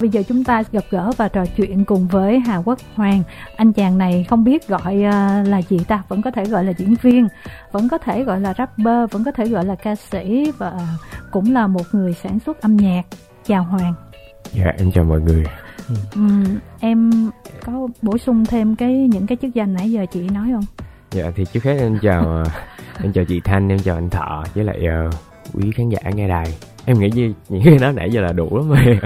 Bây giờ chúng ta gặp gỡ và trò chuyện cùng với Hà Quốc Hoàng. Anh chàng này không biết gọi à, là gì ta, vẫn có thể gọi là diễn viên, vẫn có thể gọi là rapper, vẫn có thể gọi là ca sĩ và cũng là một người sản xuất âm nhạc. Chào Hoàng. Dạ em chào mọi người. Ừ, em có bổ sung thêm cái những cái chức danh nãy giờ chị nói không? Dạ thì trước hết em chào em chào chị Thanh, em chào anh Thọ với lại uh, quý khán giả nghe đài em nghĩ như những cái đó nãy giờ là đủ lắm rồi.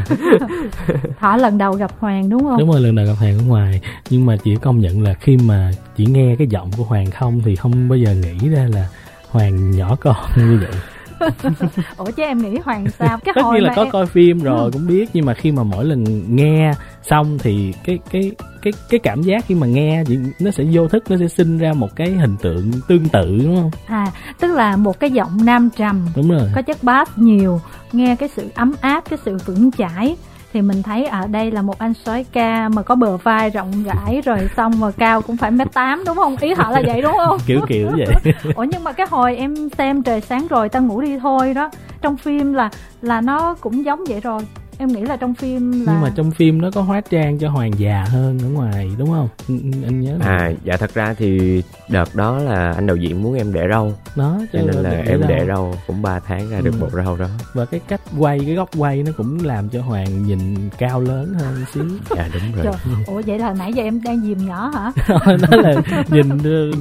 Thọ lần đầu gặp hoàng đúng không? Đúng rồi lần đầu gặp hoàng ở ngoài. Nhưng mà chỉ công nhận là khi mà chỉ nghe cái giọng của hoàng không thì không bao giờ nghĩ ra là hoàng nhỏ con như vậy ủa chứ em nghĩ hoàng sao? Cái tất nhiên là có em... coi phim rồi ừ. cũng biết nhưng mà khi mà mỗi lần nghe xong thì cái cái cái cái cảm giác khi mà nghe nó sẽ vô thức nó sẽ sinh ra một cái hình tượng tương tự đúng không? À tức là một cái giọng nam trầm đúng rồi. có chất bass nhiều nghe cái sự ấm áp cái sự vững chãi thì mình thấy ở đây là một anh soái ca mà có bờ vai rộng rãi rồi xong mà cao cũng phải mét tám đúng không? Ý họ là vậy đúng không? Kiểu kiểu vậy. Ủa nhưng mà cái hồi em xem trời sáng rồi ta ngủ đi thôi đó trong phim là là nó cũng giống vậy rồi em nghĩ là trong phim là nhưng mà trong phim nó có hóa trang cho hoàng già hơn ở ngoài đúng không? Ừ, ừ, anh nhớ à dạ thật ra thì đợt đó là anh đạo diễn muốn em để râu. Đó cho nên là em để râu cũng 3 tháng ra ừ. được bộ râu đó. Và cái cách quay cái góc quay nó cũng làm cho hoàng nhìn cao lớn hơn xíu. Dạ đúng rồi. Trời, ủa vậy là nãy giờ em đang dìm nhỏ hả? Nó là nhìn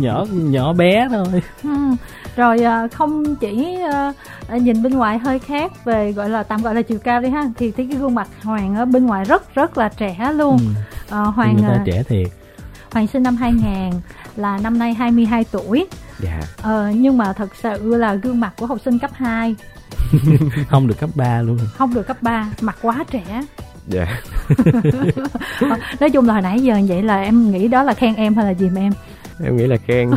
nhỏ nhỏ bé thôi. Ừ. rồi à, không chỉ à, nhìn bên ngoài hơi khác về gọi là tạm gọi là chiều cao đi ha thì thấy cái gương mặt Hoàng ở bên ngoài rất rất là trẻ luôn. Ừ. à, Hoàng người ta ờ, trẻ thiệt. Hoàng sinh năm 2000 là năm nay 22 tuổi. Dạ. Ờ, nhưng mà thật sự là gương mặt của học sinh cấp 2 không được cấp 3 luôn. Không được cấp 3 mặt quá trẻ. Dạ. Nói chung là hồi nãy giờ vậy là em nghĩ đó là khen em hay là dìm em? Em nghĩ là khen.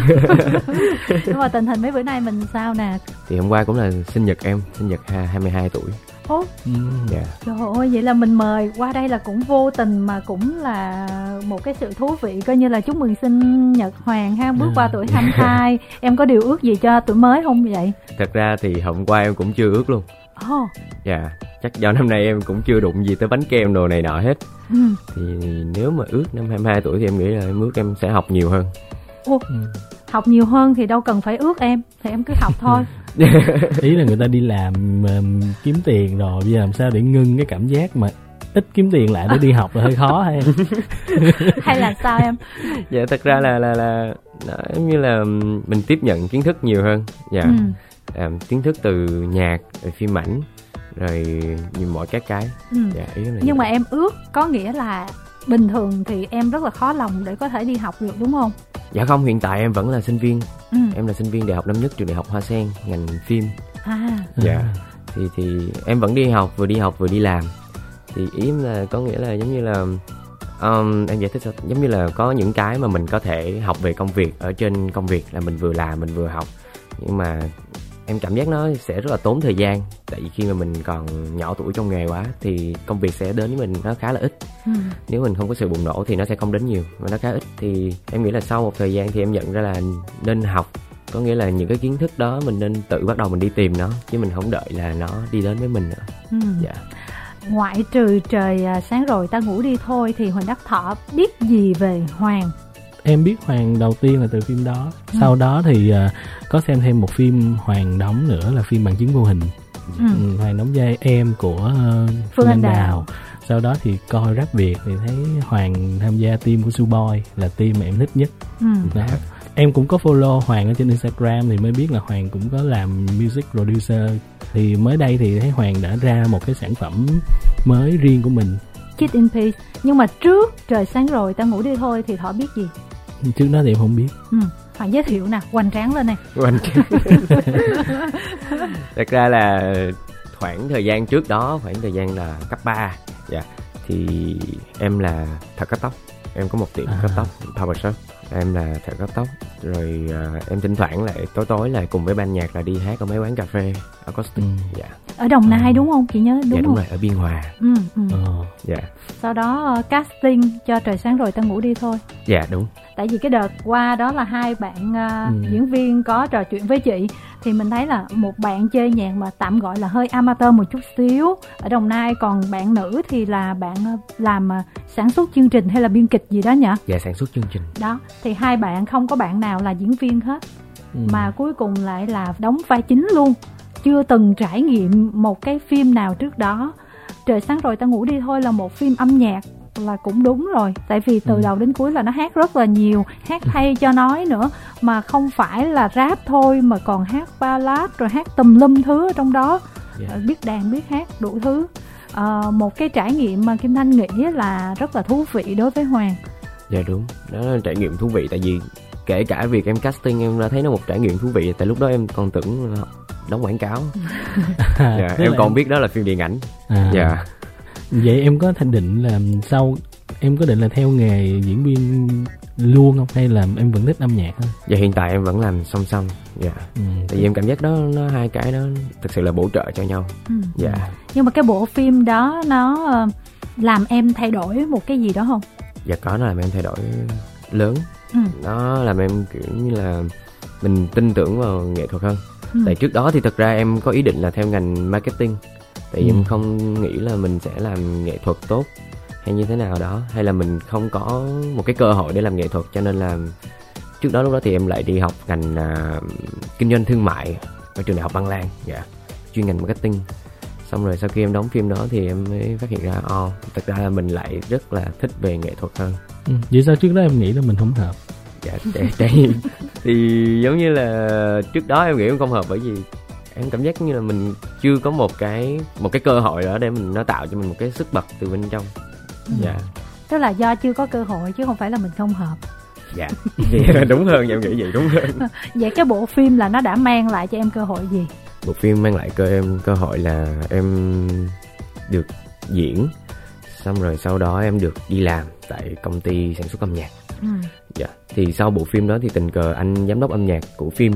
Nhưng mà tình hình mấy bữa nay mình sao nè? Thì hôm qua cũng là sinh nhật em sinh nhật 22 tuổi Ố, ừ. yeah. trời ơi vậy là mình mời qua đây là cũng vô tình mà cũng là một cái sự thú vị coi như là chúc mừng sinh nhật Hoàng ha bước ừ. qua tuổi 22 em có điều ước gì cho tuổi mới không vậy thật ra thì hôm qua em cũng chưa ước luôn Ồ. Oh. Dạ, chắc do năm nay em cũng chưa đụng gì tới bánh kem đồ này nọ hết. Ừ. Thì nếu mà ước năm 22 tuổi thì em nghĩ là em ước em sẽ học nhiều hơn. Ồ, ừ. học nhiều hơn thì đâu cần phải ước em, thì em cứ học thôi. ý là người ta đi làm kiếm tiền rồi bây giờ làm sao để ngưng cái cảm giác mà ít kiếm tiền lại để đi học là hơi khó hay hay là sao em? Dạ thật ra là là là giống như là mình tiếp nhận kiến thức nhiều hơn. Dạ. Ừ. à, kiến thức từ nhạc từ phim ảnh rồi nhiều mọi các cái. Ừ. dạ, ý là nhưng mà em ước có nghĩa là bình thường thì em rất là khó lòng để có thể đi học được đúng không? Dạ không hiện tại em vẫn là sinh viên. Ừ. em là sinh viên đại học năm nhất trường đại học hoa sen ngành phim. À. Dạ. Thì thì em vẫn đi học vừa đi học vừa đi làm. Thì ý em là có nghĩa là giống như là um, em giải thích sao? Giống như là có những cái mà mình có thể học về công việc ở trên công việc là mình vừa làm mình vừa học. Nhưng mà em cảm giác nó sẽ rất là tốn thời gian. Tại vì khi mà mình còn nhỏ tuổi trong nghề quá thì công việc sẽ đến với mình nó khá là ít. Ừ. nếu mình không có sự bùng nổ thì nó sẽ không đến nhiều và nó khá ít. Thì em nghĩ là sau một thời gian thì em nhận ra là nên học. Có nghĩa là những cái kiến thức đó mình nên tự bắt đầu mình đi tìm nó chứ mình không đợi là nó đi đến với mình nữa. Ừ. dạ. Ngoại trừ trời à, sáng rồi ta ngủ đi thôi thì huỳnh đắc thọ biết gì về hoàng em biết hoàng đầu tiên là từ phim đó. Ừ. sau đó thì uh, có xem thêm một phim hoàng đóng nữa là phim bằng chứng vô hình. Ừ. ừ hoàng đóng vai em của uh, phương anh đào. đào. Sau đó thì coi rap việt thì thấy hoàng tham gia team của Suboy là team mà em thích nhất. Ừ. đó. Em cũng có follow hoàng ở trên instagram thì mới biết là hoàng cũng có làm music producer. Thì mới đây thì thấy hoàng đã ra một cái sản phẩm mới riêng của mình. Kid in Peace. Nhưng mà trước trời sáng rồi ta ngủ đi thôi thì thọ biết gì trước đó thì em không biết ừ. Hoàng giới thiệu nè hoành tráng lên nè hoành tráng thật ra là khoảng thời gian trước đó khoảng thời gian là cấp 3 dạ thì em là thật cắt tóc em có một tiệm à. cắt tóc power shop em là thợ cắt tóc rồi uh, em thỉnh thoảng lại tối tối lại cùng với ban nhạc là đi hát ở mấy quán cà phê acoustic ừ. dạ ở đồng nai ừ. đúng không chị nhớ đúng dạ, đúng không rồi ở biên hòa ừ, ừ. Ờ. dạ sau đó uh, casting cho trời sáng rồi ta ngủ đi thôi dạ đúng tại vì cái đợt qua đó là hai bạn uh, ừ. diễn viên có trò chuyện với chị thì mình thấy là một bạn chơi nhạc mà tạm gọi là hơi amateur một chút xíu. Ở đồng nai còn bạn nữ thì là bạn làm uh, sản xuất chương trình hay là biên kịch gì đó nhỉ? Dạ sản xuất chương trình. Đó thì hai bạn không có bạn nào là diễn viên hết. Ừ. mà cuối cùng lại là đóng vai chính luôn. Chưa từng trải nghiệm một cái phim nào trước đó. Trời sáng rồi ta ngủ đi thôi là một phim âm nhạc là cũng đúng rồi. Tại vì từ ừ. đầu đến cuối là nó hát rất là nhiều hát hay cho nói nữa. Mà không phải là rap thôi mà còn hát ballad rồi hát tùm lum thứ ở trong đó. Yeah. Dạ. biết đàn biết hát đủ thứ. À, một cái trải nghiệm mà kim thanh nghĩ là rất là thú vị đối với hoàng. Dạ đúng. Đó là trải nghiệm thú vị. Tại vì kể cả việc em casting em đã thấy nó một trải nghiệm thú vị. Tại lúc đó em còn tưởng đóng quảng cáo. Dạ, em còn em... biết đó là phim điện ảnh. À. dạ vậy em có thành định là sau em có định là theo nghề diễn viên luôn không? Hay là em vẫn thích âm nhạc thôi? Dạ hiện tại em vẫn làm song song dạ. Ừ. tại vì em cảm giác đó nó hai cái đó thực sự là bổ trợ cho nhau. Ừ. dạ. Nhưng mà cái bộ phim đó nó ờ, làm em thay đổi một cái gì đó không? Dạ có nó làm em thay đổi lớn. Ừ. nó làm em kiểu như là mình tin tưởng vào nghệ thuật hơn. Ừ. tại trước đó thì thực ra em có ý định là theo ngành marketing tại vì ừ. em không nghĩ là mình sẽ làm nghệ thuật tốt hay như thế nào đó hay là mình không có một cái cơ hội để làm nghệ thuật cho nên là trước đó lúc đó thì em lại đi học ngành uh, kinh doanh thương mại ở trường đại học Băng Lan dạ chuyên ngành marketing xong rồi sau khi em đóng phim đó thì em mới phát hiện ra ồ oh, thật ra là mình lại rất là thích về nghệ thuật hơn ừ. vậy sao trước đó em nghĩ là mình không hợp dạ tại, tại thì giống như là trước đó em nghĩ em không hợp bởi vì em cảm giác như là mình chưa có một cái một cái cơ hội đó để mình nó tạo cho mình một cái sức bật từ bên trong. Ừ. dạ. Tức là do chưa có cơ hội chứ không phải là mình không hợp. Dạ. Đúng hơn em nghĩ vậy đúng hơn. Vậy cái bộ phim là nó đã mang lại cho em cơ hội gì? Bộ phim mang lại cho em cơ hội là em được diễn xong rồi sau đó em được đi làm tại công ty sản xuất âm nhạc. Ừ. dạ. Thì sau bộ phim đó thì tình cờ anh giám đốc âm nhạc của phim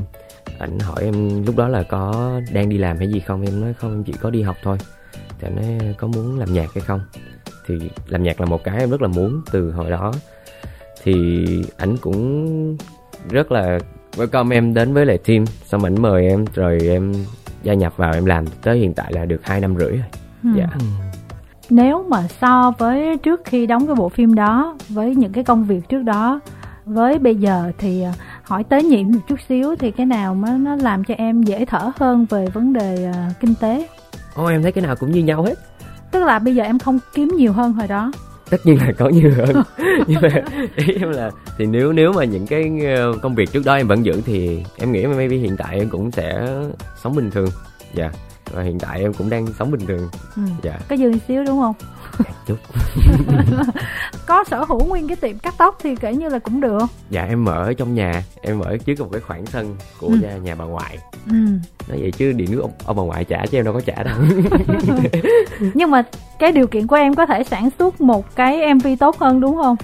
ảnh hỏi em lúc đó là có đang đi làm hay gì không? Em nói không em chỉ có đi học thôi. Thì anh nói có muốn làm nhạc hay không? Thì làm nhạc là một cái em rất là muốn từ hồi đó. Thì ảnh cũng rất là welcome em đến với lại team. Xong ảnh mời em rồi em gia nhập vào em làm. Tới hiện tại là được hai năm rưỡi rồi. Ừ. dạ. Ừ. nếu mà so với trước khi đóng cái bộ phim đó với những cái công việc trước đó với bây giờ thì à, hỏi tế nhị một chút xíu thì cái nào mà nó làm cho em dễ thở hơn về vấn đề uh, kinh tế? Ồ em thấy cái nào cũng như nhau hết. Tức là bây giờ em không kiếm nhiều hơn hồi đó. Tất nhiên là có nhiều hơn. Nhưng mà ý em là thì nếu nếu mà những cái ờ, công việc trước đó em vẫn giữ thì em nghĩ maybe hiện tại em cũng sẽ sống bình thường. Dạ. yeah. Và hiện tại em cũng đang sống bình thường. Ừ. dạ. Có dư xíu đúng không? Chút. Có sở hữu nguyên cái tiệm cắt tóc thì kể như là cũng được. Dạ em mở trong nhà em mở trước một cái khoảng sân của ừ. nhà, nhà bà ngoại. Ừ. nói vậy chứ điện nước ông, ông bà ngoại trả chứ em đâu có trả đâu. Nhưng mà cái điều kiện của em có thể sản xuất một cái mv tốt hơn đúng không?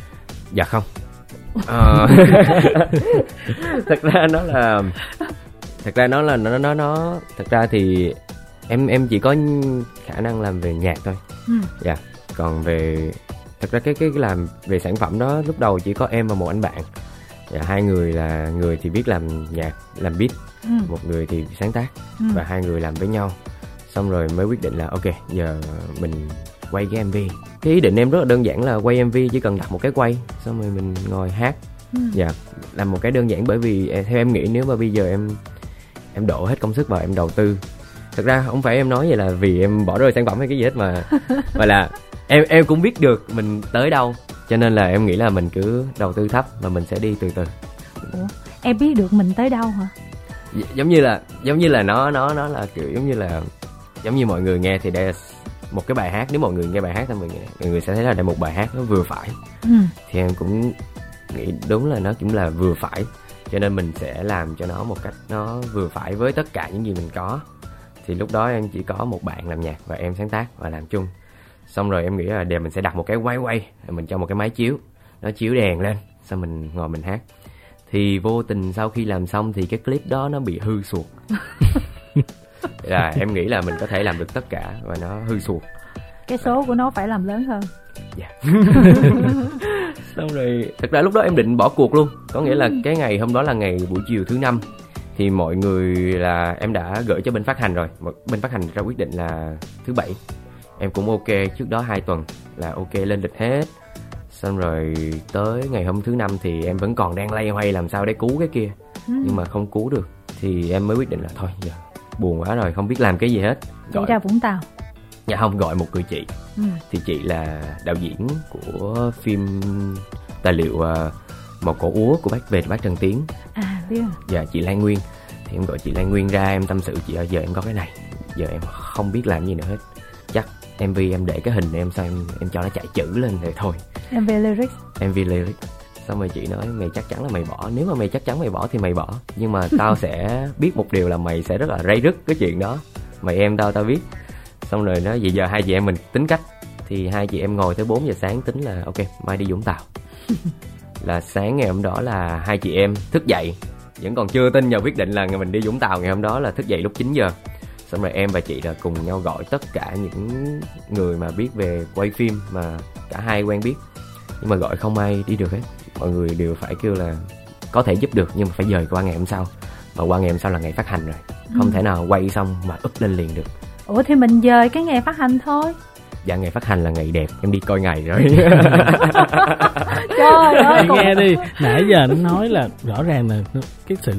Dạ không. À, thật ra nó là thật ra nó là nó nó nó thật ra thì em em chỉ có khả năng làm về nhạc thôi ừ. dạ còn về thật ra cái cái làm về sản phẩm đó lúc đầu chỉ có em và một anh bạn và hai người là người thì biết làm nhạc làm beat ừ. một người thì sáng tác ừ. và hai người làm với nhau xong rồi mới quyết định là ok giờ mình quay cái mv cái ý định em rất là đơn giản là quay mv chỉ cần đặt một cái quay xong rồi mình ngồi hát ừ. dạ làm một cái đơn giản bởi vì à, theo em nghĩ nếu mà bây giờ em em đổ hết công sức vào em đầu tư thật ra không phải em nói vậy là vì em bỏ rơi sản phẩm hay cái gì hết mà mà là em em cũng biết được mình tới đâu cho nên là em nghĩ là mình cứ đầu tư thấp và mình sẽ đi từ từ. Ủa, em biết được mình tới đâu hả? Giống như là giống như là nó nó nó là kiểu giống như là giống như mọi người nghe thì đây là một cái bài hát nếu mọi người nghe bài hát thì mọi người, mọi người sẽ thấy là đây một bài hát nó vừa phải. Ừ. thì em cũng nghĩ đúng là nó cũng là vừa phải cho nên mình sẽ làm cho nó một cách nó vừa phải với tất cả những gì mình có thì lúc đó em chỉ có một bạn làm nhạc và em sáng tác và làm chung. Xong rồi em nghĩ là để mình sẽ đặt một cái quay quay mình cho một cái máy chiếu. Nó chiếu đèn lên xong mình ngồi mình hát. Thì vô tình sau khi làm xong thì cái clip đó nó bị hư suột. Là em nghĩ là mình có thể làm được tất cả và nó hư suột. Cái số của nó phải làm lớn hơn. Dạ. Xong rồi thật ra lúc đó em định bỏ cuộc luôn. Có nghĩa là ừ. cái ngày hôm đó là ngày buổi chiều thứ năm thì mọi người là em đã gửi cho bên phát hành rồi. Bên phát hành ra quyết định là thứ bảy. Em cũng ok trước đó hai tuần là ok lên lịch hết. Xong rồi tới ngày hôm thứ năm thì em vẫn còn đang lay hoay làm sao để cứu cái kia. Ừ. nhưng mà không cứu được thì em mới quyết định là thôi giờ buồn quá rồi không biết làm cái gì hết. Gọi ra vũng tàu. Dạ không gọi một người chị. Ừ. thì chị là đạo diễn của phim tài liệu uh, một cổ úa của bác về bác trần tiến. À biết dạ chị lan nguyên. Thì em gọi chị lan nguyên ra em tâm sự chị ơi giờ em có cái này. Giờ em không biết làm gì nữa hết. Chắc mv em để cái hình em sao em em cho nó chạy chữ lên rồi thôi. Mv lyrics mv lyrics xong rồi chị nói mày chắc chắn là mày bỏ. Nếu mà mày chắc chắn mày bỏ thì mày bỏ. Nhưng mà tao sẽ biết một điều là mày sẽ rất là ray rứt cái chuyện đó. Mày em tao tao biết. Xong rồi nói vậy giờ hai chị em mình tính cách. Thì hai chị em ngồi tới 4 giờ sáng tính là ok mai đi vũng tàu. Là sáng ngày hôm đó là hai chị em thức dậy vẫn còn chưa tin nhờ quyết định là mình đi vũng tàu ngày hôm đó là thức dậy lúc 9 giờ. Xong rồi em và chị là cùng nhau gọi tất cả những người mà biết về quay phim mà cả hai quen biết. Nhưng mà gọi không ai đi được hết. Mọi người đều phải kêu là có thể giúp được nhưng mà phải dời qua ngày hôm sau. Và qua ngày hôm sau là ngày phát hành rồi. Không ừ. thể nào quay xong mà up lên liền được. Ủa thì mình dời cái ngày phát hành thôi dạ ngày phát hành là ngày đẹp. Em đi coi ngày rồi. Trời ơi. Nghe đi. Nãy giờ nó nói là rõ ràng là cái sự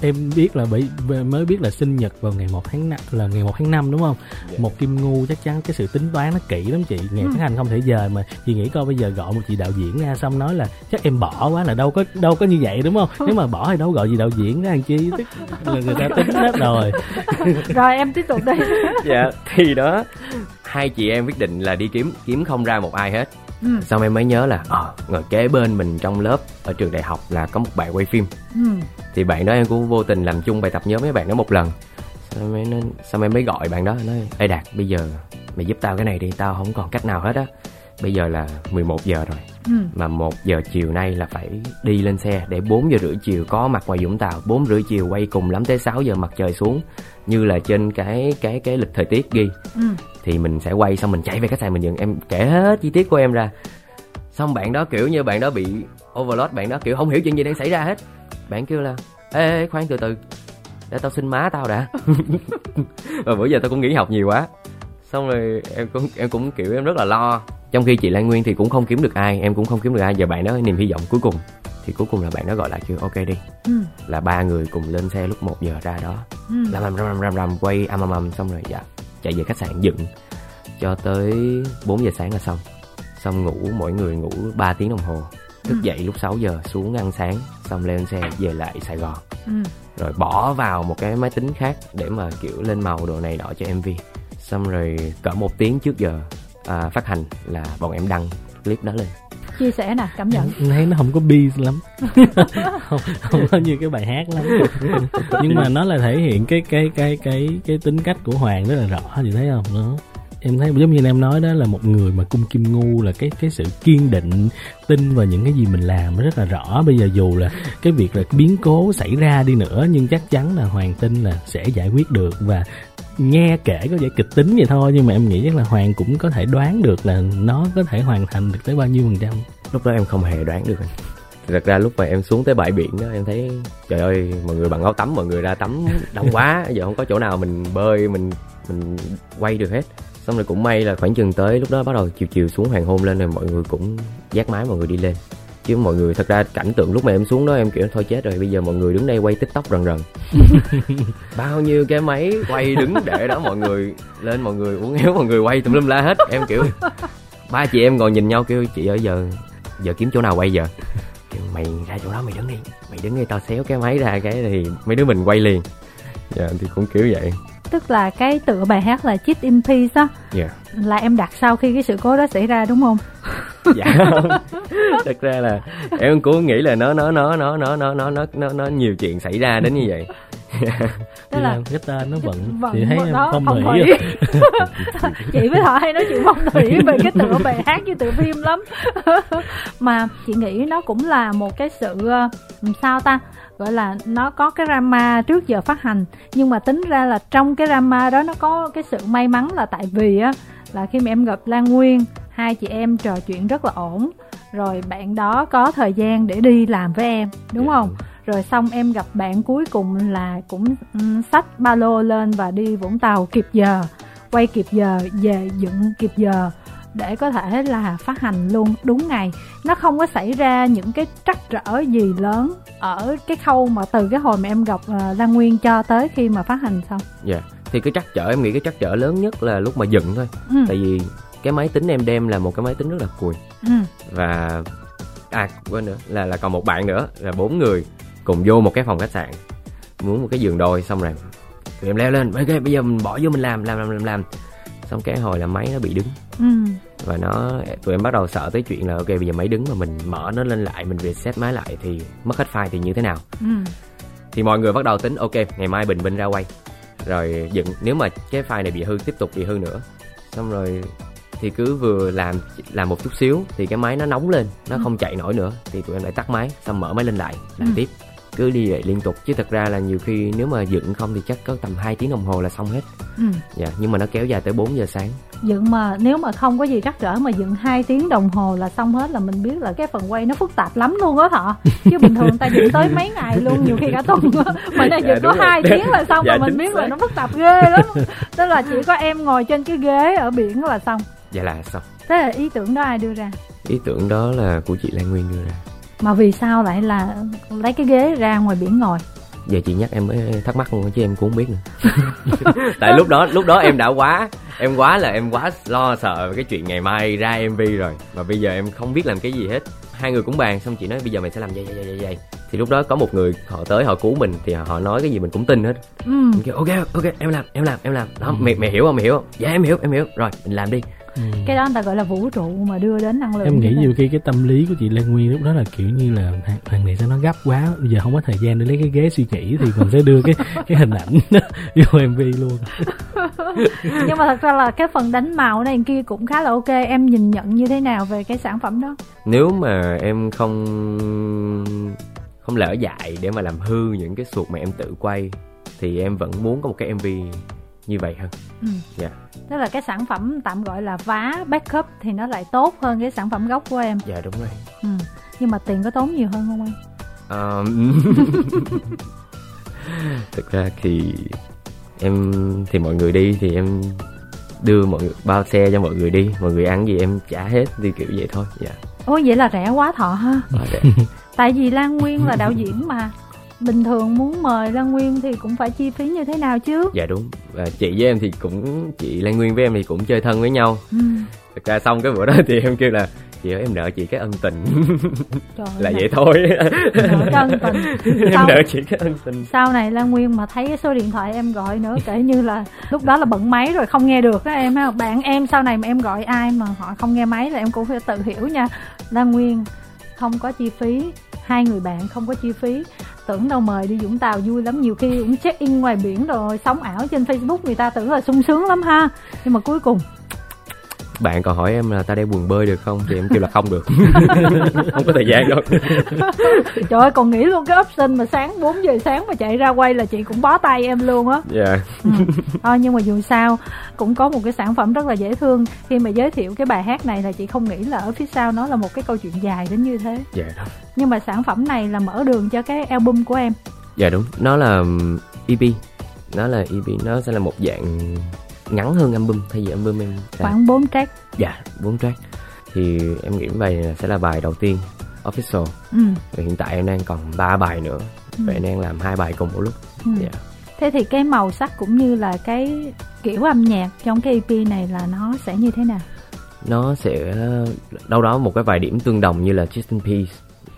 em biết là bị mới biết là sinh nhật vào ngày 1 tháng 5 là ngày 1 tháng 5 đúng không? Yeah. Dạ. Một kim ngu chắc chắn cái sự tính toán nó kỹ lắm chị. Ngày ừ. phát hành không thể dời mà chị nghĩ coi bây giờ gọi một chị đạo diễn ra xong nói là chắc em bỏ quá là đâu có đâu có như vậy đúng không? Nếu mà bỏ thì đâu gọi gì đạo diễn ra làm chi tức là người ta tính hết rồi. rồi em tiếp tục đi. dạ thì đó hai chị em quyết định là đi kiếm kiếm không ra một ai hết ừ. xong em mới nhớ là ờ ngồi kế bên mình trong lớp ở trường đại học là có một bạn quay phim ừ. thì bạn đó em cũng vô tình làm chung bài tập nhớ mấy bạn đó một lần xong em mới, xong em mới gọi bạn đó nói ê đạt bây giờ mày giúp tao cái này đi tao không còn cách nào hết á bây giờ là 11 giờ rồi. Ừ. mà một giờ chiều nay là phải đi lên xe để 4 giờ rưỡi chiều có mặt ngoài Vũng Tàu. 4 rưỡi chiều quay cùng lắm tới 6 giờ mặt trời xuống. Như là trên cái cái cái lịch thời tiết ghi. Ừ. thì mình sẽ quay xong mình chạy về khách sạn mình dừng em kể hết chi tiết của em ra. Xong bạn đó kiểu như bạn đó bị overload bạn đó kiểu không hiểu chuyện gì đang xảy ra hết. Bạn kêu là ê, ê khoan từ từ. Để tao xin má tao đã. Và bữa giờ tao cũng nghỉ học nhiều quá. Xong rồi em cũng em cũng kiểu em rất là lo trong khi chị Lan Nguyên thì cũng không kiếm được ai em cũng không kiếm được ai. Giờ bạn đó niềm hy vọng cuối cùng. Thì cuối cùng là bạn đó gọi lại kêu ok đi. Ừ. là ba người cùng lên xe lúc 1 giờ ra đó. Ừ. làm rầm rầm rầm rầm quay âm âm âm xong rồi dạ chạy về khách sạn dựng. Cho tới 4 giờ sáng là xong. Xong ngủ mỗi người ngủ 3 tiếng đồng hồ. Thức ừ. dậy lúc 6 giờ xuống ăn sáng xong lên xe về lại Sài Gòn. Ừ. rồi bỏ vào một cái máy tính khác để mà kiểu lên màu đồ này nọ cho MV xong rồi cỡ một tiếng trước giờ à, phát hành là bọn em đăng clip đó lên. Chia sẻ nè cảm nhận. Thấy nó không có bi lắm. Không, không có như cái bài hát lắm. Nhưng mà nó là thể hiện cái cái cái cái cái tính cách của hoàng rất là rõ chị thấy không? Nó em thấy giống như em nói đó là một người mà cung kim ngu là cái cái sự kiên định tin vào những cái gì mình làm rất là rõ. Bây giờ dù là cái việc là biến cố xảy ra đi nữa nhưng chắc chắn là hoàng tin là sẽ giải quyết được. Và nghe kể có vẻ kịch tính vậy thôi nhưng mà em nghĩ chắc là hoàng cũng có thể đoán được là nó có thể hoàn thành được tới bao nhiêu phần trăm. Lúc đó em không hề đoán được. Thật ra lúc mà em xuống tới bãi biển đó em thấy trời ơi mọi người bằng áo tắm mọi người ra tắm đông quá giờ không có chỗ nào mình bơi mình mình quay được hết. Xong rồi cũng may là khoảng chừng tới lúc đó bắt đầu chiều chiều xuống hoàng hôn lên rồi mọi người cũng giác mái mọi người đi lên chứ mọi người thật ra cảnh tượng lúc mà em xuống đó em kiểu thôi chết rồi bây giờ mọi người đứng đây quay tiktok rần rần. Bao nhiêu cái máy quay đứng để đó mọi người lên mọi người uống éo mọi người quay tùm lum la hết. Em kiểu ba chị em ngồi nhìn nhau kêu chị ơi giờ giờ kiếm chỗ nào quay giờ? Kêu mày ra chỗ đó mày đứng đi mày đứng đi tao xéo cái máy ra cái thì mấy đứa mình quay liền. Dạ thì cũng kiểu vậy. Tức là cái tựa bài hát là Chit in Peace á yeah. là em đặt sau khi cái sự cố đó xảy ra đúng không dạ. Không thật ra là em cũng nghĩ là nó nó nó nó nó nó nó nó nó nhiều chuyện xảy ra đến như vậy. Tức là cái tên nó vận chị thấy em thủy, thủy. chị với họ hay nói chuyện phong thủy về cái tựa bài hát như tựa phim lắm. Mà chị nghĩ nó cũng là một cái sự sao ta? Gọi là nó có cái drama trước giờ phát hành nhưng mà tính ra là trong cái drama đó nó có cái sự may mắn là tại vì á là khi mà em gặp Lan Nguyên hai chị em trò chuyện rất là ổn rồi bạn đó có thời gian để đi làm với em đúng. Dạ, không rồi xong em gặp bạn cuối cùng là cũng xách um, ba lô lên và đi vũng tàu kịp giờ quay kịp giờ về dựng kịp giờ để có thể là phát hành luôn đúng ngày nó không có xảy ra những cái trắc trở gì lớn ở cái khâu mà từ cái hồi mà em gặp uh, Lan Nguyên cho tới khi mà phát hành xong dạ yeah. Thì cái trắc trở em nghĩ cái trắc trở lớn nhất là lúc mà dựng thôi ừ. tại vì cái máy tính em đem là một cái máy tính rất là cùi ừ. và à quên nữa là là còn một bạn nữa là bốn người cùng vô một cái phòng khách sạn muốn một cái giường đôi xong rồi tụi em leo lên ok bây giờ mình bỏ vô mình làm làm làm làm làm xong cái hồi là máy nó bị đứng ừ. và nó tụi em bắt đầu sợ tới chuyện là ok bây giờ máy đứng mà mình mở nó lên lại mình reset máy lại thì mất hết file thì như thế nào ừ. thì mọi người bắt đầu tính ok ngày mai bình minh ra quay rồi dựng nếu mà cái file này bị hư tiếp tục bị hư nữa xong rồi thì cứ vừa làm làm một chút xíu thì cái máy nó nóng lên nó ừ. không chạy nổi nữa thì tụi em lại tắt máy xong mở máy lên lại làm ừ. tiếp cứ đi vậy liên tục chứ thật ra là nhiều khi nếu mà dựng không thì chắc có tầm 2 tiếng đồng hồ là xong hết ừ. dạ nhưng mà nó kéo dài tới 4 giờ sáng dựng mà nếu mà không có gì trắc trở mà dựng 2 tiếng đồng hồ là xong hết là mình biết là cái phần quay nó phức tạp lắm luôn á thọ chứ bình thường ta dựng tới mấy ngày luôn nhiều khi cả tuần mình là dạ, dựng có hai tiếng là xong dạ, mà mình biết xác. là nó phức tạp ghê lắm. Tức là chỉ có em ngồi trên cái ghế ở biển là xong. Dạ là xong. Thế là ý tưởng đó ai đưa ra? Ý tưởng đó là của chị Lan Nguyên đưa ra. Mà vì sao lại là lấy cái ghế ra ngoài biển ngồi giờ chị nhắc em mới thắc mắc luôn chứ em cũng không biết nữa. Tại lúc đó lúc đó em đã quá em quá là em quá lo sợ cái chuyện ngày mai ra mv rồi. Mà bây giờ em không biết làm cái gì hết. Hai người cũng bàn xong chị nói bây giờ mày sẽ làm vậy vậy vậy vậy. Thì lúc đó có một người họ tới họ cứu mình thì họ nói cái gì mình cũng tin hết. Ừ. kêu ok ok em làm em làm em làm. Đó mày mày hiểu không? Mày hiểu không? Dạ em hiểu em hiểu. Rồi mình làm đi ừ. cái đó người ta gọi là vũ trụ mà đưa đến năng lượng em nghĩ nhiều khi cái tâm lý của chị Lan Nguyên lúc đó là kiểu như là thằng này sao nó gấp quá bây giờ không có thời gian để lấy cái ghế suy nghĩ thì mình sẽ đưa cái cái hình ảnh vô mv luôn nhưng mà thật ra là cái phần đánh màu này kia cũng khá là ok em nhìn nhận như thế nào về cái sản phẩm đó nếu mà em không không lỡ dại để mà làm hư những cái suột mà em tự quay thì em vẫn muốn có một cái mv như vậy hơn ừ. yeah. Tức là cái sản phẩm tạm gọi là vá backup thì nó lại tốt hơn cái sản phẩm gốc của em. Dạ đúng rồi. Ừ. nhưng mà tiền có tốn nhiều hơn không em um... thực ra thì em thì mọi người đi thì em đưa mọi người bao xe cho mọi người đi mọi người ăn gì em trả hết thì kiểu vậy thôi dạ. Ôi vậy là rẻ quá thọ ha. Tại vì lan nguyên là đạo diễn mà bình thường muốn mời Lan Nguyên thì cũng phải chi phí như thế nào chứ? Dạ đúng. Và chị với em thì cũng chị Lan Nguyên với em thì cũng chơi thân với nhau. Ừ. thực ra xong cái bữa đó thì em kêu là chị ơi em nợ chị cái ân tình. Trời là vậy thôi. nợ cái ân tình. Em sau, nợ chị cái ân tình. Sau này Lan Nguyên mà thấy cái số điện thoại em gọi nữa kể như là lúc đó là bận máy rồi không nghe được á em ha bạn em sau này mà em gọi ai mà họ không nghe máy là em cũng phải tự hiểu nha. Lan Nguyên không có chi phí, hai người bạn không có chi phí. Tưởng đâu mời đi Vũng Tàu vui lắm, nhiều khi cũng check in ngoài biển rồi, sống ảo trên Facebook người ta tưởng là sung sướng lắm ha. Nhưng mà cuối cùng bạn còn hỏi em là ta đeo quần bơi được không? Thì em kêu là không được. Không có thời gian đâu. Trời ơi còn nghĩ luôn cái option mà sáng 4 giờ sáng mà chạy ra quay là chị cũng bó tay em luôn á. Dạ. Yeah. ừ. thôi nhưng mà dù sao cũng có một cái sản phẩm rất là dễ thương. Khi mà giới thiệu cái bài hát này là chị không nghĩ là ở phía sau nó là một cái câu chuyện dài đến như thế. Dạ. Yeah. nhưng mà sản phẩm này là mở đường cho cái album của em. Dạ đúng. Nó là EP nó là EP nó sẽ là một dạng ngắn hơn album thay vì album em khoảng 4 track dạ 4 track thì em nghĩ bài sẽ là bài đầu tiên official ừ. và hiện tại em đang còn ba bài nữa ừ. và em đang làm hai bài cùng một lúc ừ. yeah. Dạ. thế thì cái màu sắc cũng như là cái kiểu âm nhạc trong cái EP này là nó sẽ như thế nào nó sẽ đâu đó một cái vài điểm tương đồng như là Just in Peace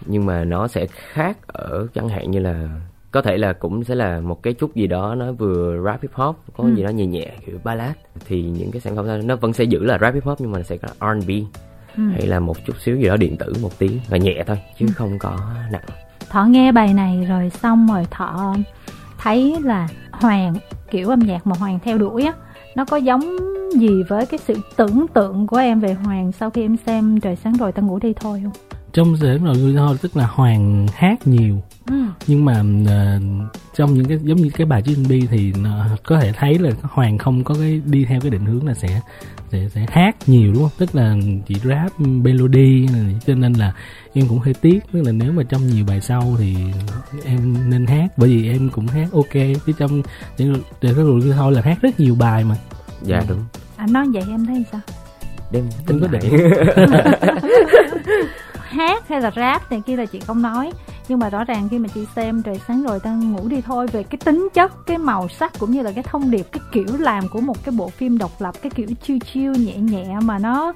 nhưng mà nó sẽ khác ở chẳng hạn như là có thể là cũng sẽ là một cái chút gì đó nó vừa rap hip hop có ừ. gì đó nhẹ nhẹ kiểu ballad thì những cái sản phẩm đó nó vẫn sẽ giữ là rap hip hop nhưng mà nó sẽ có R&B ừ. hay là một chút xíu gì đó điện tử một tí và nhẹ thôi chứ ừ. không có nặng thọ nghe bài này rồi xong rồi thọ thấy là hoàng kiểu âm nhạc mà hoàng theo đuổi á nó có giống gì với cái sự tưởng tượng của em về hoàng sau khi em xem trời sáng rồi ta ngủ đi thôi không trong sẽ rồi người thôi tức là hoàng hát nhiều. Ừ. nhưng mà uh, trong những cái giống như cái bài Bieber thì uh, có thể thấy là hoàng không có cái đi theo cái định hướng là sẽ sẽ, sẽ hát nhiều đúng không? Tức là chỉ rap melody cho nên là em cũng hơi tiếc. Tức là nếu mà trong nhiều bài sau thì em nên hát bởi vì em cũng hát ok. Chứ trong để cái rượu thôi là hát rất nhiều bài mà. Dạ ừ. đúng. Anh nói vậy em thấy sao? Đêm tính có để hát hay là rap này kia là chị không nói. Nhưng mà rõ ràng khi mà chị xem trời sáng rồi ta ngủ đi thôi về cái tính chất cái màu sắc cũng như là cái thông điệp cái kiểu làm của một cái bộ phim độc lập cái kiểu chiêu chiêu nhẹ nhẹ mà nó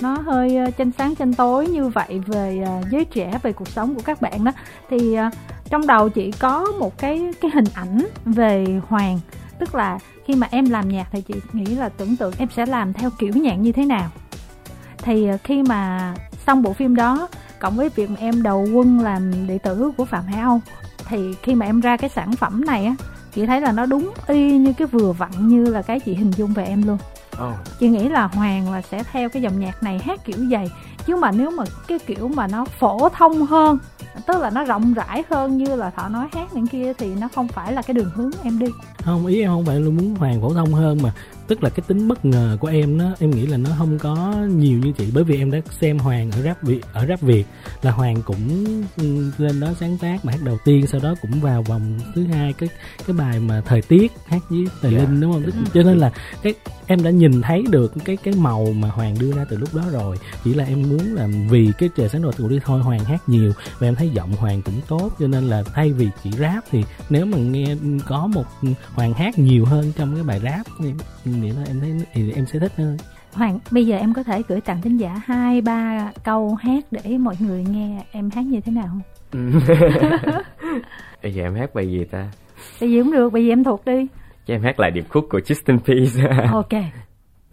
nó hơi ờ, tranh sáng tranh tối như vậy về ờ, giới trẻ về cuộc sống của các bạn đó. Thì ờ, trong đầu chị có một cái cái hình ảnh về hoàng. Tức là khi mà em làm nhạc thì chị nghĩ là tưởng tượng em sẽ làm theo kiểu nhạc như thế nào. Thì ờ, khi mà xong bộ phim đó cộng với việc mà em đầu quân làm đệ tử của phạm hải âu thì khi mà em ra cái sản phẩm này á chị thấy là nó đúng y như cái vừa vặn như là cái chị hình dung về em luôn oh. chị nghĩ là hoàng là sẽ theo cái dòng nhạc này hát kiểu vậy chứ mà nếu mà cái kiểu mà nó phổ thông hơn tức là nó rộng rãi hơn như là thọ nói hát những kia thì nó không phải là cái đường hướng em đi không ý em không phải luôn muốn hoàng phổ thông hơn mà tức là cái tính bất ngờ của em nó em nghĩ là nó không có nhiều như chị bởi vì em đã xem hoàng ở rap việt ở rap việt là hoàng cũng lên đó sáng tác bài hát đầu tiên sau đó cũng vào vòng thứ hai cái cái bài mà thời tiết hát với tài yeah. Dạ. linh đúng không ừ. cho nên là cái em đã nhìn thấy được cái cái màu mà hoàng đưa ra từ lúc đó rồi chỉ là em muốn là vì cái trời sáng rồi tụi đi thôi hoàng hát nhiều và em thấy giọng hoàng cũng tốt cho nên là thay vì chỉ rap thì nếu mà nghe có một hoàng hát nhiều hơn trong cái bài rap thì nghĩ là em thấy thì em sẽ thích hơn Hoàng, bây giờ em có thể gửi tặng thính giả hai ba câu hát để mọi người nghe em hát như thế nào không? bây giờ em hát bài gì ta? Bài gì cũng được, bài gì em thuộc đi. Cho em hát lại điệp khúc của Justin Peace. ok.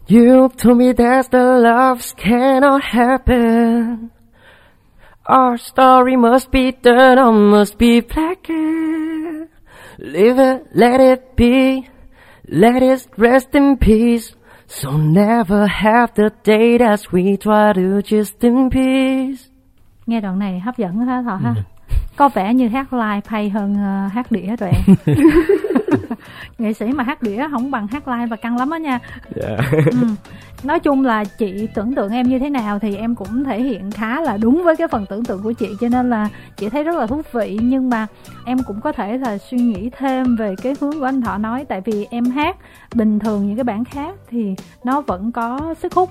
You told me that the loves cannot happen. Our story must be done or must be black. Live it, let it be. Let it rest in peace. So never have the day that we try to just in peace. Nghe đoạn này hấp dẫn ha Thọ ha. Có vẻ như hát live hay hơn uh, hát đĩa rồi Nghệ sĩ mà hát đĩa không bằng hát live và căng lắm á nha. Yeah. Dạ. ừ nói chung là chị tưởng tượng em như thế nào thì em cũng thể hiện khá là đúng với cái phần tưởng tượng của chị cho nên là chị thấy rất là thú vị nhưng mà em cũng có thể là suy nghĩ thêm về cái hướng của anh thọ nói tại vì em hát bình thường những cái bản khác thì nó vẫn có sức hút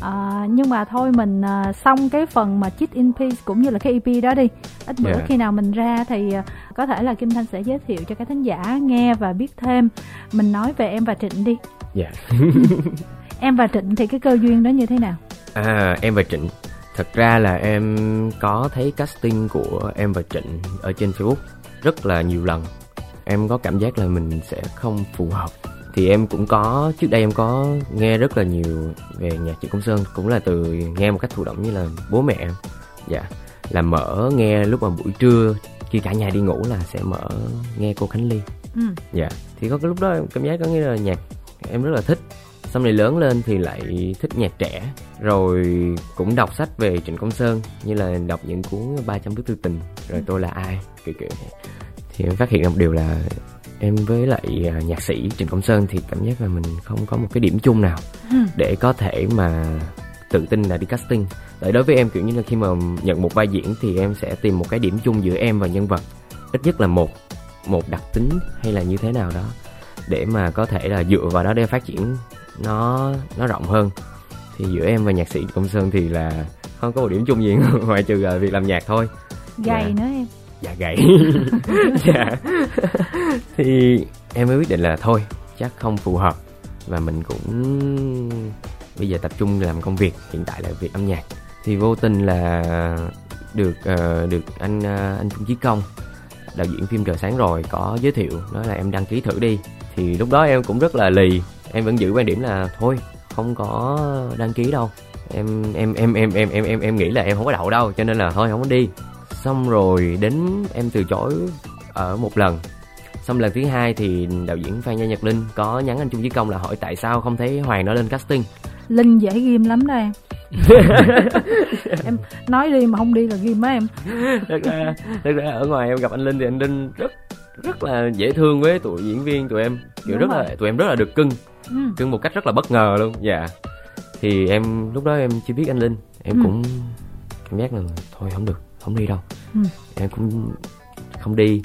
à, nhưng mà thôi mình à, xong cái phần mà chit in peace cũng như là cái ep đó đi ít bữa yeah. khi nào mình ra thì à, có thể là kim thanh sẽ giới thiệu cho các thính giả nghe và biết thêm. Mình nói về em và trịnh đi. Yeah. em và trịnh thì cái cơ duyên đó như thế nào? À em và trịnh. Thật ra là em có thấy casting của em và trịnh ở trên facebook rất là nhiều lần. Em có cảm giác là mình sẽ không phù hợp. Thì em cũng có trước đây em có nghe rất là nhiều về nhạc trịnh công sơn cũng là từ nghe một cách thụ động như là bố mẹ em. Dạ là mở nghe lúc mà buổi trưa khi cả nhà đi ngủ là sẽ mở nghe cô khánh ly ừ. dạ thì có cái lúc đó em cảm giác có nghĩa là nhạc em rất là thích xong này lớn lên thì lại thích nhạc trẻ rồi cũng đọc sách về trịnh công sơn như là đọc những cuốn 300 bức thư tình rồi tôi là ai kiểu kiểu thì em phát hiện một điều là em với lại à, nhạc sĩ trịnh công sơn thì cảm giác là mình không có một cái điểm chung nào ừ. để có thể mà tự tin là đi casting. Tại đối với em kiểu như là khi mà nhận một vai diễn thì em sẽ tìm một cái điểm chung giữa em và nhân vật. Ít nhất là một một đặc tính hay là như thế nào đó để mà có thể là dựa vào đó để phát triển nó nó rộng hơn. Thì giữa em và nhạc sĩ công sơn thì là không có một điểm chung gì ngoài trừ là việc làm nhạc thôi. Gầy dạ. nữa em. Dạ gầy. Dạ. Thì em mới quyết định là thôi chắc không phù hợp và mình cũng bây giờ tập trung làm công việc hiện tại là việc âm nhạc. Thì vô tình là được uh, được anh uh, anh Trung Chí Công đạo diễn phim trời sáng rồi có giới thiệu nói là em đăng ký thử đi. Thì lúc đó em cũng rất là lì em vẫn giữ quan điểm là thôi không có đăng ký đâu. Em em em em em em em em nghĩ là em không có đậu đâu cho nên là thôi không có đi. Xong rồi đến em từ chối ở một lần. Xong lần thứ hai thì đạo diễn phan gia nhật linh có nhắn anh trung chí công là hỏi tại sao không thấy hoàng nó lên casting linh dễ ghim lắm đây em. Nói đi mà không đi là ghim á em. Thật ra thật ra ở ngoài em gặp anh linh thì anh linh rất rất là dễ thương với tụi diễn viên tụi em. Kiểu Đúng rất rồi. là tụi em rất là được cưng. Ừ. cưng một cách rất là bất ngờ luôn. Dạ. Thì em lúc đó em chưa biết anh linh. Em ừ. cũng cảm giác là thôi không được không đi đâu. Ừ. em cũng không đi.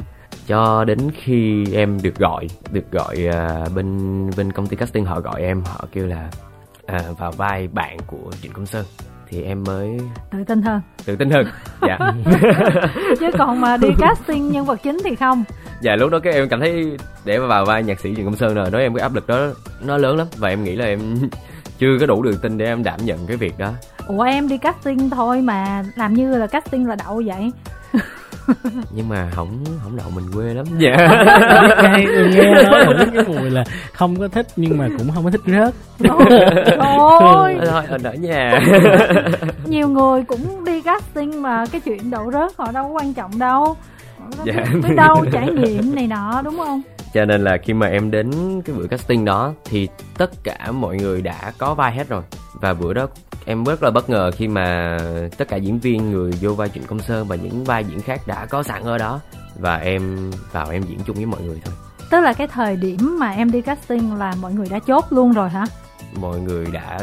Cho đến khi em được gọi được gọi uh, bên bên công ty casting họ gọi em họ kêu là uh, vào vai bạn của trịnh công sơn thì em mới tự tin hơn. Tự tin hơn. Dạ. Chứ còn mà đi casting nhân vật chính thì không. Dạ lúc đó cái em cảm thấy để mà vào vai nhạc sĩ trịnh công sơn rồi nói em cái áp lực đó nó lớn lắm. Và em nghĩ là em chưa có đủ được tin để em đảm nhận cái việc đó. Ủa em đi casting thôi mà làm như là casting là đậu vậy nhưng mà không không đậu mình quê lắm. Dạ. Nghe nghe nói một cái mùi là không có thích nhưng mà cũng không có thích rớt. Thôi thôi ở nhà. Nhiều người cũng đi casting mà cái chuyện đậu rớt họ đâu có quan trọng đâu. Dạ. biết đâu trải nghiệm này nọ đúng không cho nên là khi mà em đến cái buổi casting đó thì tất cả mọi người đã có vai hết rồi. Và bữa đó em rất là bất ngờ khi mà tất cả diễn viên người vô vai trịnh công sơn và những vai diễn khác đã có sẵn ở đó. Và em vào em diễn chung với mọi người thôi. Tức là cái thời điểm mà em đi casting là mọi người đã chốt luôn rồi hả? Mọi người đã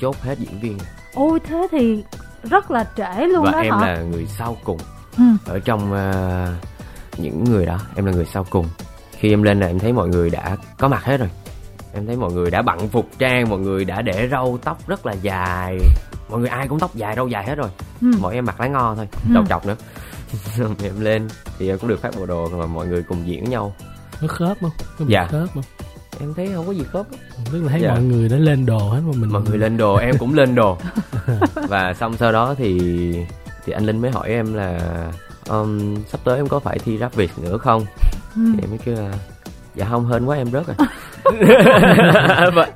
chốt hết diễn viên. Ôi thế thì rất là trễ luôn và đó em hả? là người sau cùng ừ. ở trong uh, những người đó. Em là người sau cùng khi em lên là em thấy mọi người đã có mặt hết rồi. Em thấy mọi người đã bận phục trang mọi người đã để râu tóc rất là dài. Mọi người ai cũng tóc dài râu dài hết rồi. Ừ. mỗi em mặc lá ngo thôi ừ. đầu chọc nữa. Em lên thì em cũng được phát bộ đồ mà mọi người cùng diễn với nhau. Nó khớp không? Có dạ. khớp không? Em thấy không có gì khớp. Tức là thấy dạ. mọi người đã lên đồ hết mà mình mọi người lên đồ em cũng lên đồ. Và xong sau đó thì thì anh linh mới hỏi em là um, sắp tới em có phải thi rap việt nữa không ừ. thì em mới kêu là dạ không hên quá em rớt rồi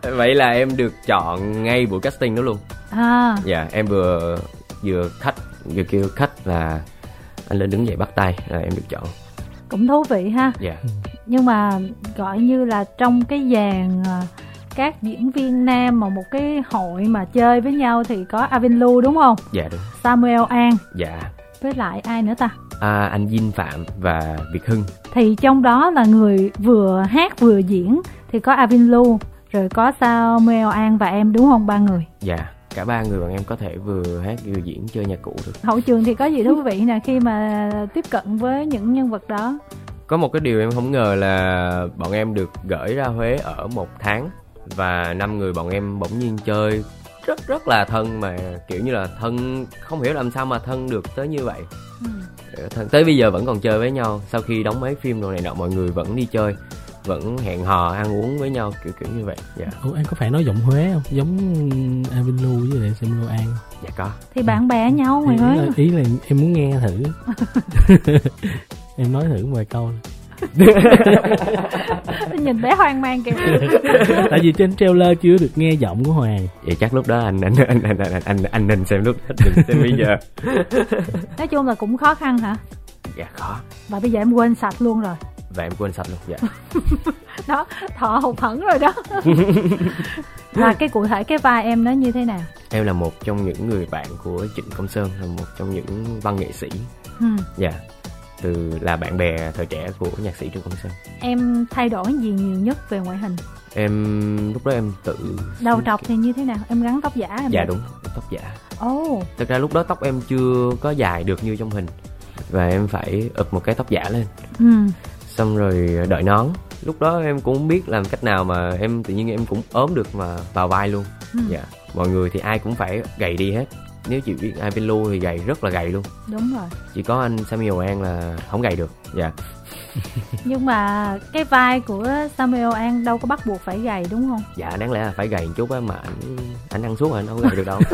vậy là em được chọn ngay buổi casting đó luôn à dạ em vừa vừa khách vừa kêu khách là anh lên đứng dậy bắt tay là em được chọn cũng thú vị ha dạ nhưng mà gọi như là trong cái dàn à, các diễn viên nam mà một cái hội mà chơi với nhau thì có Avin Lu đúng không? Dạ đúng. Samuel An. Dạ. Với lại ai nữa ta? À, anh Vinh Phạm và Việt Hưng. Thì trong đó là người vừa hát vừa diễn thì có Avin Lu, rồi có Samuel An và em đúng không? Ba người. Dạ cả ba người bọn em có thể vừa hát vừa diễn chơi nhạc cụ được hậu trường thì có gì thú vị nè khi mà tiếp cận với những nhân vật đó có một cái điều em không ngờ là bọn em được gửi ra huế ở một tháng và năm người bọn em bỗng nhiên chơi rất rất là thân mà kiểu như là thân không hiểu làm sao mà thân được tới như vậy ừ. Thân tới bây giờ vẫn còn chơi với nhau. Sau khi đóng mấy phim đồ này nọ mọi người vẫn đi chơi vẫn hẹn hò ăn uống với nhau kiểu kiểu như vậy. Dạ. Ủa, anh có phải nói giọng huế không? Giống Avinu với lại Samuel An dạ có. Thì bạn bè nhau ý là, ý là em muốn nghe thử. Em nói thử vài câu nhìn bé hoang mang kìa. Tại vì trên trailer chưa được nghe giọng của hoàng. Vậy chắc lúc đó anh anh anh anh anh anh, anh nên xem lúc hết xem bây giờ. Nói chung là cũng khó khăn hả? Dạ khó. Và bây giờ em quên sạch luôn rồi. Và em quên sạch luôn dạ. Đó thọ hụt hẫng rồi đó. Là cái cụ thể cái vai em nó như thế nào? Em là một trong những người bạn của trịnh công sơn là một trong những văn nghệ sĩ. Ừ. dạ từ là bạn bè thời trẻ của nhạc sĩ Trương Công Sơn. Em thay đổi gì nhiều nhất về ngoại hình? Em lúc đó em tự đầu trọc thì như thế nào? Em gắn tóc giả em Dạ đúng, tóc giả. Ồ. Oh. Thật ra lúc đó tóc em chưa có dài được như trong hình và em phải ụp một cái tóc giả lên. Ừ. Xong rồi đợi nón. Lúc đó em cũng không biết làm cách nào mà em tự nhiên em cũng ốm được mà vào vai luôn. Ừ. Dạ. Mọi người thì ai cũng phải gầy đi hết nếu chị biết Ivan Lu thì gầy rất là gầy luôn. Đúng rồi. Chỉ có anh Samuel An là không gầy được. Dạ. Nhưng mà cái vai của Samuel An đâu có bắt buộc phải gầy đúng không? Dạ đáng lẽ là phải gầy một chút á mà anh anh ăn suốt rồi anh có gầy được đâu.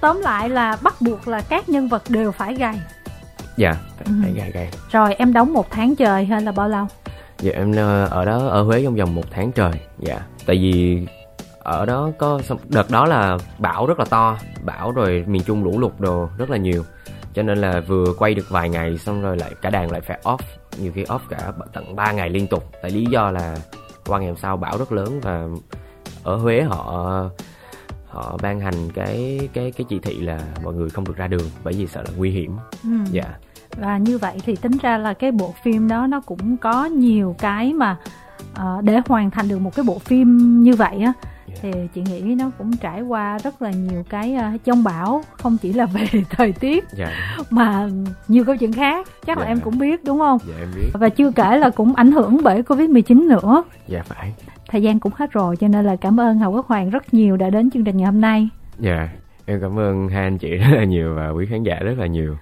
Tóm lại là bắt buộc là các nhân vật đều phải gầy. Dạ phải, ừ. phải gầy gầy. Rồi em đóng một tháng trời hay là bao lâu? Dạ em ờ, ở đó ở Huế trong vòng một tháng trời dạ. Tại vì ở đó có đợt đó là bão rất là to bão rồi miền trung lũ lụt đồ rất là nhiều cho nên là vừa quay được vài ngày xong rồi lại cả đàn lại phải off nhiều khi off cả tận 3 ngày liên tục tại lý do là qua ngày hôm sau bão rất lớn và ở Huế họ họ ban hành cái cái cái chỉ thị là mọi người không được ra đường bởi vì sợ là nguy hiểm. Ừ. Dạ. Và như vậy thì tính ra là cái bộ phim đó nó cũng có nhiều cái mà uh, để hoàn thành được một cái bộ phim như vậy á thì chị nghĩ nó cũng trải qua rất là nhiều cái dông bão không chỉ là về thời tiết. Dạ. mà nhiều câu chuyện khác chắc yeah. là dạ. em cũng biết đúng không dạ em biết và chưa kể là cũng ảnh hưởng bởi covid 19 nữa dạ phải thời gian cũng hết rồi cho nên là cảm ơn hầu quốc hoàng rất nhiều đã đến chương trình ngày hôm nay dạ em cảm ơn hai anh chị rất là nhiều và quý khán giả rất là nhiều